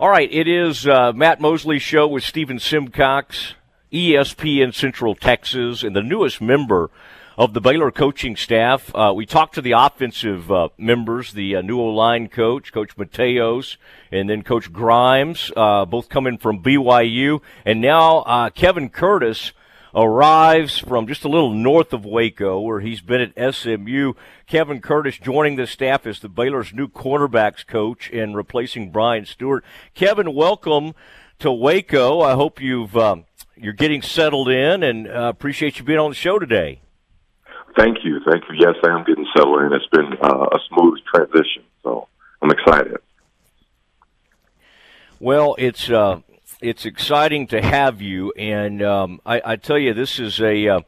All right, it is uh, Matt Mosley's show with Stephen Simcox, ESPN Central Texas, and the newest member of the Baylor coaching staff. Uh, we talked to the offensive uh, members, the uh, new O line coach, Coach Mateos, and then Coach Grimes, uh, both coming from BYU, and now uh, Kevin Curtis arrives from just a little north of Waco, where he's been at SMU. Kevin Curtis joining the staff as the Baylor's new cornerbacks coach and replacing Brian Stewart. Kevin, welcome to Waco. I hope you've um, you're getting settled in, and uh, appreciate you being on the show today. Thank you, thank you. Yes, I am getting settled in. It's been uh, a smooth transition, so I'm excited. Well, it's uh, it's exciting to have you, and um, I, I, tell you, this is a uh,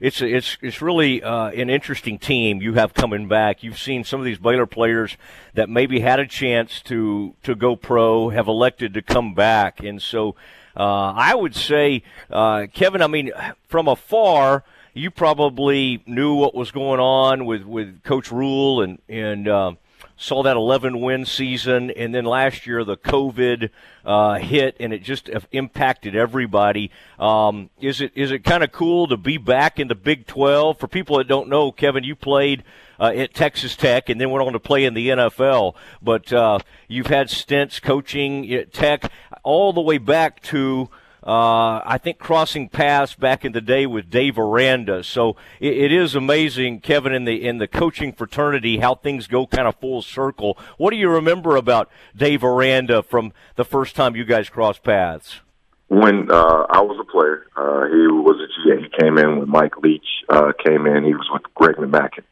it's a, it's it's really uh, an interesting team you have coming back. You've seen some of these Baylor players that maybe had a chance to to go pro have elected to come back, and so uh, I would say, uh, Kevin. I mean, from afar you probably knew what was going on with, with Coach Rhule and and uh, saw that 11 win season, and then last year the COVID uh, hit, and it just impacted everybody. Um, is it is it kind of cool to be back in the Big 12? For people that don't know, Kevin, you played. Uh, at Texas Tech, and then went on to play in the NFL. But uh, you've had stints coaching at Tech all the way back to uh, I think crossing paths back in the day with Dave Aranda. So it, it is amazing, Kevin, in the in the coaching fraternity, how things go kind of full circle. What do you remember about Dave Aranda from the first time you guys crossed paths? When uh, I was a player, uh, he was a GA. He came in when Mike Leach uh, came in. He was with Greg McMackin,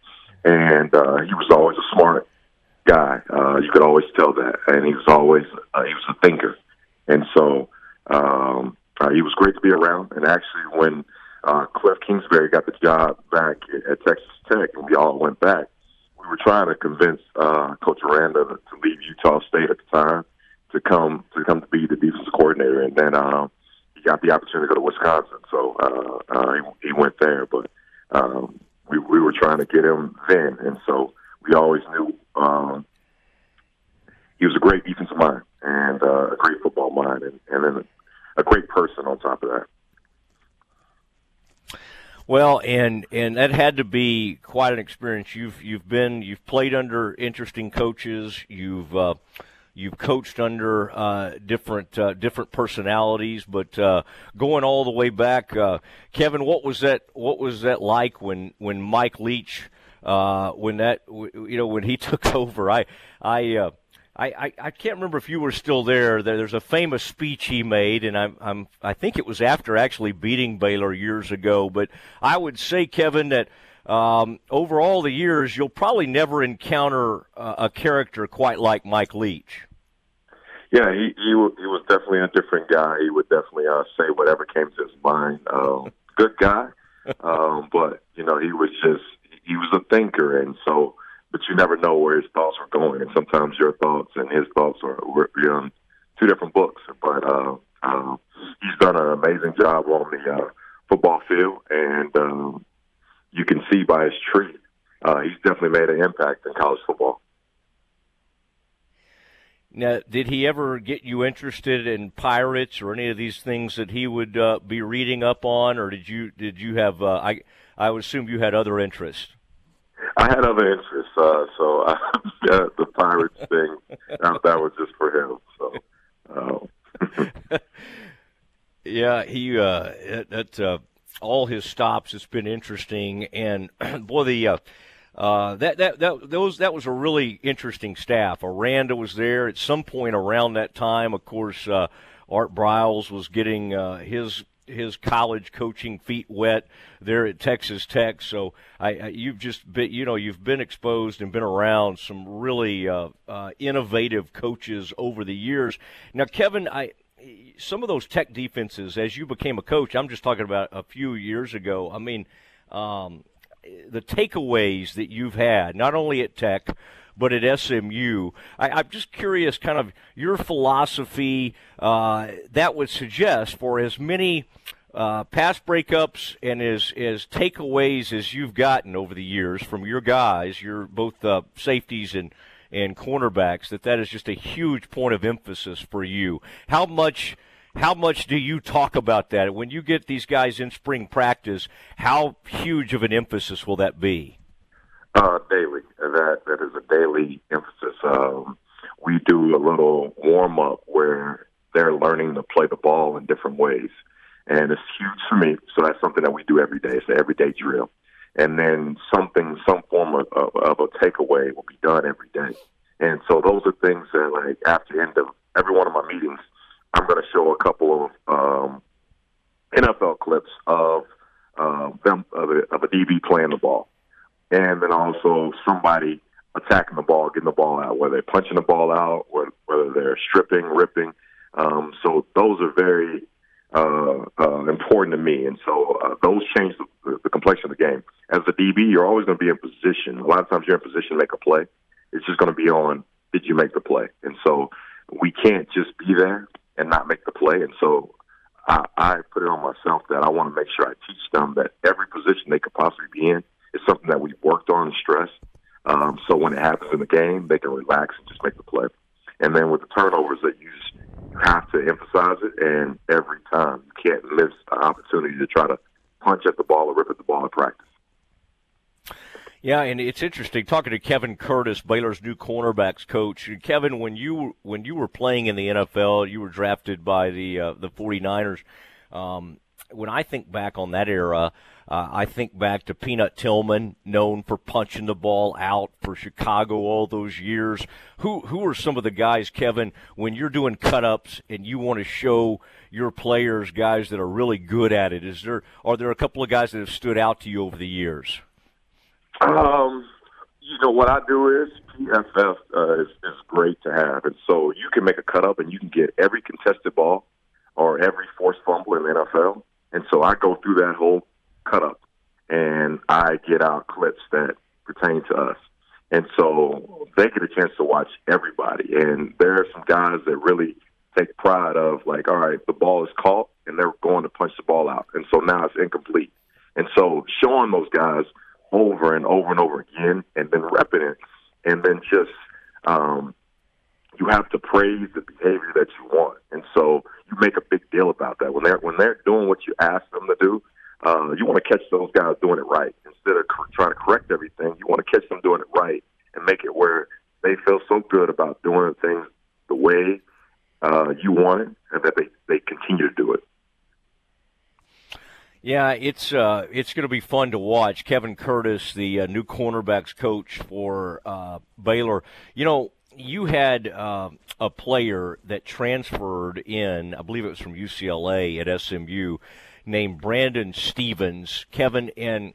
and uh, he was always a smart guy. Uh, you could always tell that, and he was always uh, he was a thinker, and so um, uh, he was great to be around. And actually, when uh, Cliff Kingsbury got the job back at Texas Tech, and we all went back, we were trying to convince uh, Coach Aranda to, leave Utah State at the time to come to come to be the defensive coordinator, and then um, he got the opportunity to go to Wisconsin. So uh, uh, he, he went there, but um, we we were trying to get him then, and so we always knew um, he was a great defensive mind and uh, a great football mind, and, and then a great person on top of that. Well, and and that had to be quite an experience. You've you've been you've played under interesting coaches. You've uh, you've coached under uh, different uh, different personalities, but uh, going all the way back, uh, Kevin, what was that? What was that like when when Mike Leach, uh, when that you know when he took over? I I I, I, I, can't remember if you were still there. There's a famous speech he made, and I'm, I'm I think it was after actually beating Baylor years ago. But I would say, Kevin, that um, over all the years, you'll probably never encounter uh, a character quite like Mike Leach. Yeah, he he, he was definitely a different guy. He would definitely uh, say whatever came to his mind. Um, good guy, um, but you know he was just he was a thinker, and so but you never know where his thoughts are going. And sometimes your thoughts and his thoughts are you know, two different books. But uh, uh, he's done an amazing job on the uh, football field, and um, you can see by his tree, uh, he's definitely made an impact in college football. Now, did he ever get you interested in pirates or any of these things that he would uh, be reading up on, or did you did you have? Uh, I I would assume you had other interests. I had other interests, uh, so I, uh, the Pirates thing that, that was just for him. So, uh. yeah, he uh, at, uh, all his stops. It's been interesting, and boy, the. Uh, uh, that that that those that was a really interesting staff. Aranda was there at some point around that time. Of course, uh, Art Briles was getting uh, his his college coaching feet wet there at Texas Tech. So I, I you've just been, you know, you've been exposed and been around some really uh, uh, innovative coaches over the years. Now, Kevin, I some of those Tech defenses as you became a coach. I'm just talking about a few years ago. I mean. Um, the takeaways that you've had, not only at Tech, but at SMU. I, am just curious, kind of your philosophy uh, that would suggest for as many uh, pass breakups and as, as takeaways as you've gotten over the years from your guys, your both uh, safeties and and cornerbacks that that is just a huge point of emphasis for you. How much how much do you talk about that when you get these guys in spring practice? How huge of an emphasis will that be? Uh, daily. That that is a daily emphasis. Um, we do a little warm up where they're learning to play the ball in different ways, and it's huge for me. So that's something that we do every day. It's an everyday drill, and then something, some form of, of, of a takeaway will be done every day. And so those are things that, like, after end of every one of my meetings, I'm going to show a couple of um, NFL clips of uh, them of a, of a DB playing the ball, and then also somebody attacking the ball, getting the ball out, whether they're punching the ball out, or whether they're stripping, ripping. Um, so those are very uh, uh, important to me, and so uh, those change the, the complexion of the game. As a DB, you're always going to be in position. A lot of times, you're in position to make a play. It's just going to be on did you make the play, and so we can't just be there and not make the play. And so I, I put it on myself that I want to make sure I teach them that every position they could possibly be in something that we've worked on and stressed. Um, so when it happens in the game, they can relax and just make the play. And then with the turnovers, that you just have to emphasize it, and every time you can't miss the opportunity to try to punch at the ball or rip at the ball in practice. Yeah, and it's interesting talking to Kevin Curtis, Baylor's new cornerbacks coach. Kevin, when you when you were playing in the NFL, you were drafted by the uh, the 49ers. Um, when I think back on that era, uh, I think back to Peanut Tillman, known for punching the ball out for Chicago all those years. Who who are some of the guys, Kevin, when you're doing cut ups and you want to show your players guys that are really good at it? Is there are there a couple of guys that have stood out to you over the years? Um, you know what I do is PFF uh, is, is great to have, and so you can make a cut up and you can get every contested ball or every forced fumble in the NFL, and so I go through that whole cut up and I get out clips that pertain to us. And so they get a chance to watch everybody. And there are some guys that really take pride of like, all right, the ball is caught and they're going to punch the ball out. And so now it's incomplete. And so showing those guys over and over and over again and then repping it and then just um you have to praise the behavior that you want. And so you make a big deal about that. When they're when they're doing what you ask them to do, uh, you want to catch those guys doing it right instead of cr- trying to correct everything. You want to catch them doing it right and make it where they feel so good about doing things the way uh, you want it, and that they they continue to do it. Yeah, it's uh, it's going to be fun to watch. Kevin Curtis, the uh, new cornerbacks coach for uh, Baylor. You know, you had uh, a player that transferred in, I believe it was from UCLA at SMU, named Brandon Stephens. Kevin, and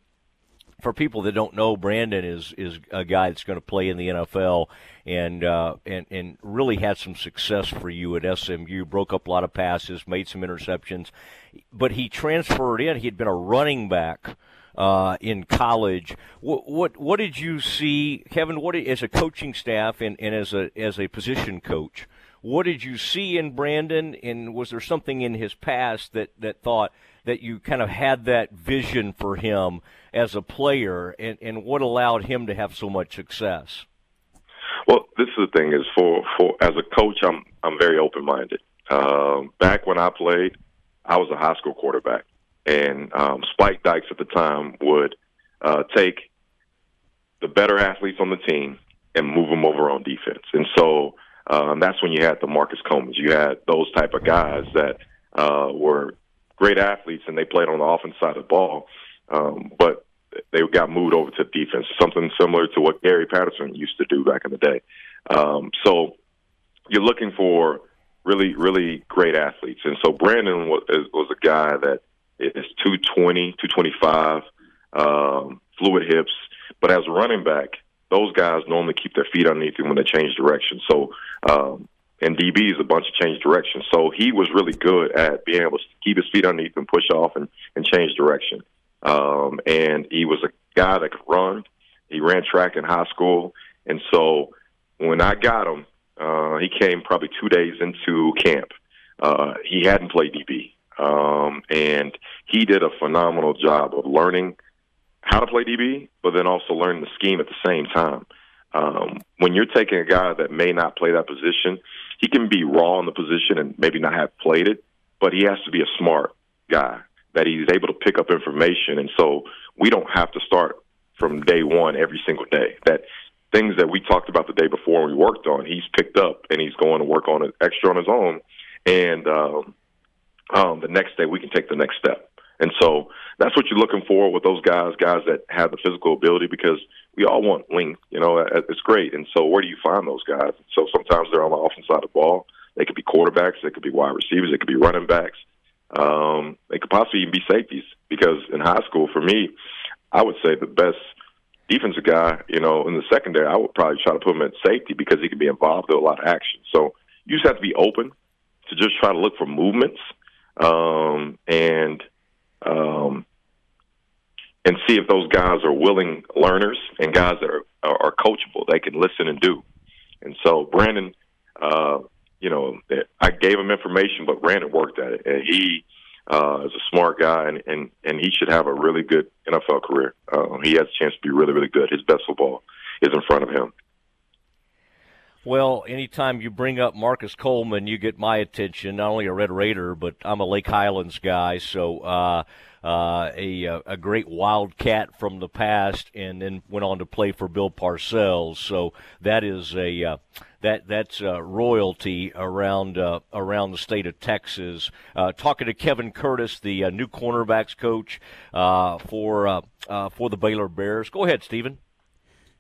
for people that don't know, Brandon is is a guy that's going to play in the NFL and uh, and and really had some success for you at SMU. Broke up a lot of passes, made some interceptions, but he transferred in. He had been a running back. Uh, in college, what, what what did you see, Kevin? What as a coaching staff and, and as a as a position coach, what did you see in Brandon? And was there something in his past that that thought that you kind of had that vision for him as a player, and, and what allowed him to have so much success? Well, this is the thing: is for for as a coach, I'm I'm very open minded. Um, back when I played, I was a high school quarterback, and um, Spike Dykes at the time would uh, take the better athletes on the team and move them over on defense, and so um, that's when you had the Marcus Colemans. You had those type of guys that uh, were great athletes and they played on the offense side of the ball, um, but they got moved over to defense, something similar to what Gary Patterson used to do back in the day. Um, so you're looking for really, really great athletes, and so Brandon was, was a guy that is 220, 225, um, fluid hips, but as a running back, those guys normally keep their feet underneath them when they change direction. So um, and DB is a bunch of change direction. So he was really good at being able to keep his feet underneath and push off and, and change direction. Um, and he was a guy that could run. He ran track in high school. And so when I got him, uh, he came probably two days into camp. Uh, he hadn't played DB. Um, and he did a phenomenal job of learning how to play DB, but then also learning the scheme at the same time. um, when you're taking a guy that may not play that position, he can be raw in the position and maybe not have played it, but he has to be a smart guy that he's able to pick up information. And so we don't have to start from day one every single day. That things that we talked about the day before and we worked on, he's picked up and he's going to work on it extra on his own. And um, um, the next day we can take the next step. And so that's what you're looking for with those guys, guys that have the physical ability, because we all want length. You know, it's great. And so where do you find those guys? So sometimes they're on the offense side of the ball. They could be quarterbacks. They could be wide receivers. They could be running backs. Um, they could possibly even be safeties. Because in high school, for me, I would say the best defensive guy, you know, in the secondary, I would probably try to put him at safety because he could be involved in a lot of action. So you just have to be open to just try to look for movements um, and um, and see if those guys are willing learners and guys that are are, coachable. They can listen and do. And so Brandon, uh, you know, I gave him information, but Brandon worked at it, and he uh, is a smart guy, and, and and he should have a really good NFL career. Uh, he has a chance to be really, really good. His best football is in front of him. Well, anytime you bring up Marcus Coleman, you get my attention. Not only a Red Raider, but I'm a Lake Highlands guy, so uh, uh, a a great Wildcat from the past, and then went on to play for Bill Parcells. So that is a uh, that that's uh, royalty around uh, around the state of Texas. Uh, talking to Kevin Curtis, the uh, new cornerbacks coach uh, for uh, for the Baylor Bears. Go ahead, Stephen.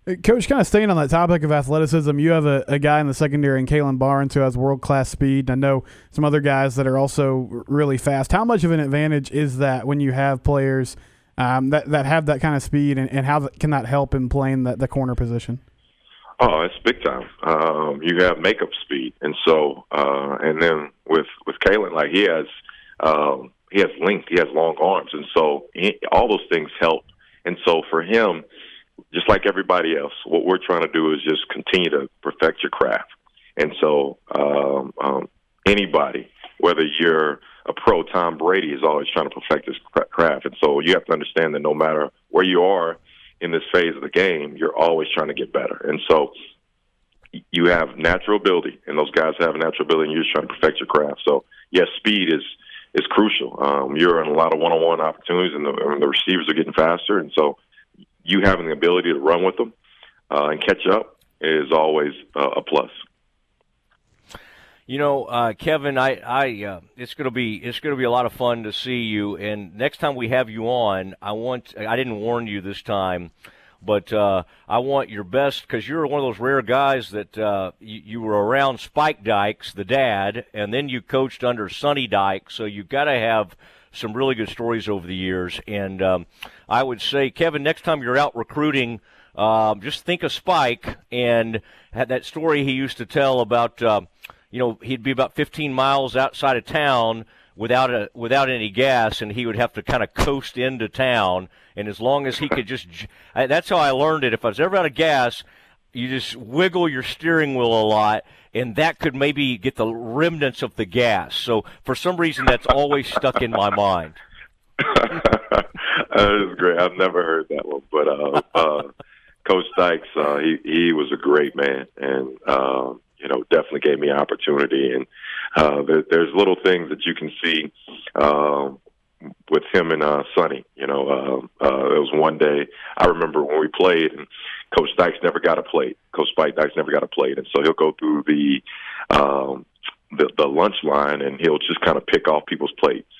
Coach, kind of staying on that topic of athleticism, you have a, a guy in the secondary in Kalon Barnes who has world class speed. I know some other guys that are also really fast. How much of an advantage is that when you have players um, that, that have that kind of speed, and, and how can that help in playing the, the corner position? Oh, it's big time. Um, you have makeup speed, and so uh, and then with with Kalon, like he has um, he has length, he has long arms, and so he, all those things help. And so for him, just like everybody else, what we're trying to do is just continue to perfect your craft. And so um, um, anybody, whether you're a pro, Tom Brady is always trying to perfect his craft, and so you have to understand that no matter where you are in this phase of the game, you're always trying to get better. And so you have natural ability, and those guys have natural ability, and you're just trying to perfect your craft. So yes, speed is is crucial. Um, you're in a lot of one-on-one opportunities, and the, and the receivers are getting faster, and so you having the ability to run with them uh, and catch up is always uh, a plus. You know, uh, Kevin, I, I, uh, it's gonna be, it's gonna be a lot of fun to see you. And next time we have you on, I want, I didn't warn you this time, but uh, I want your best because you're one of those rare guys that uh, you, you were around Spike Dykes, the dad, and then you coached under Sonny Dykes, so you've got to have some really good stories over the years. And um, I would say, Kevin, next time you're out recruiting. Um, just think of Spike and had that story he used to tell about uh, you know, he'd be about 15 miles outside of town without a without any gas, and he would have to kind of coast into town. And as long as he could just, that's how I learned it. If I was ever out of gas, you just wiggle your steering wheel a lot, and that could maybe get the remnants of the gas. So for some reason, that's always stuck in my mind. that is great. I've never heard that one, but uh, uh, Coach Dykes, uh, he he was a great man, and uh, you know, definitely gave me opportunity. And uh, there, there's little things that you can see uh, with him and uh, Sonny. You know, uh, uh, it was one day I remember when we played, and Coach Dykes never got a plate. Coach Spike Dykes never got a plate, and so he'll go through the um, the, the lunch line and he'll just kind of pick off people's plates.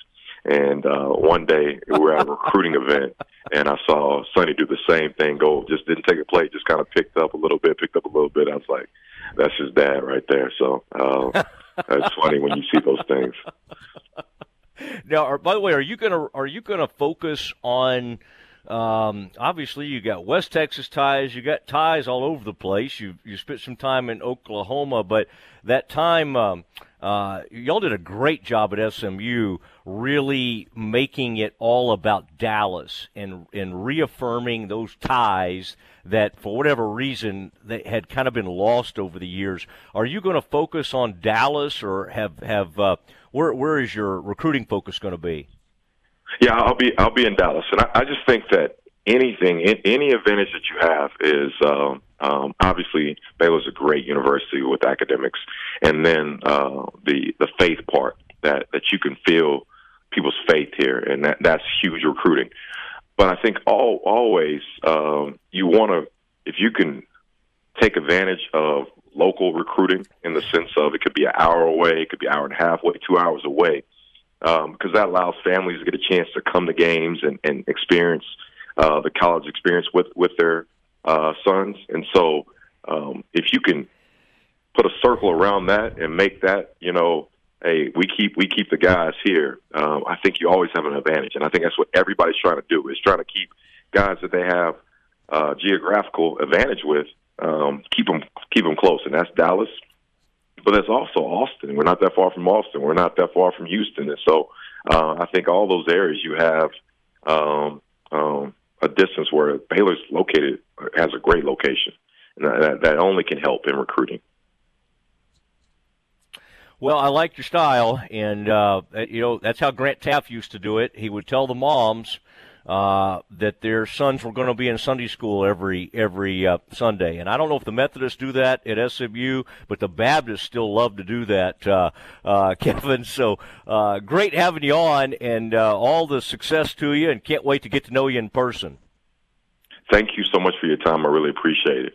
And uh, one day we were at a recruiting event, and I saw Sonny do the same thing. Go, just didn't take a plate, just kind of picked up a little bit, picked up a little bit. I was like, that's his dad right there. So uh, that's funny when you see those things. Now, by the way, are you gonna are you gonna focus on? Um, obviously, you got West Texas ties. You got ties all over the place. You you spent some time in Oklahoma, but that time um, uh, y'all did a great job at SMU, really making it all about Dallas and and reaffirming those ties that, for whatever reason, they had kind of been lost over the years. Are you going to focus on Dallas, or have have uh, where where is your recruiting focus going to be? Yeah, I'll be I'll be in Dallas, and I, I just think that anything, any advantage that you have is um, Um, obviously, Baylor's a great university with academics, and then uh, the the faith part that that you can feel people's faith here, and that that's huge recruiting. But I think all always um, you want to if you can take advantage of local recruiting in the sense of it could be an hour away, it could be an hour and a half away, two hours away, because um, that allows families to get a chance to come to games and, and experience uh, the college experience with with their uh, sons. And so, um, if you can put a circle around that and make that, you know, hey, we keep we keep the guys here. Um, I think you always have an advantage, and I think that's what everybody's trying to do is trying to keep guys that they have uh, geographical advantage with, um, keep them keep them close, and that's Dallas. But that's also Austin. We're not that far from Austin. We're not that far from Houston, and so uh, I think all those areas you have um, um, a distance where Baylor's located has a great location, and that, that only can help in recruiting. Well, I like your style, and uh, you know that's how Grant Teaff used to do it. He would tell the moms uh, that their sons were going to be in Sunday school every every uh, Sunday, and I don't know if the Methodists do that at SMU, but the Baptists still love to do that, uh, uh, Kevin. So uh, great having you on, and uh, all the success to you, and can't wait to get to know you in person. Thank you so much for your time. I really appreciate it.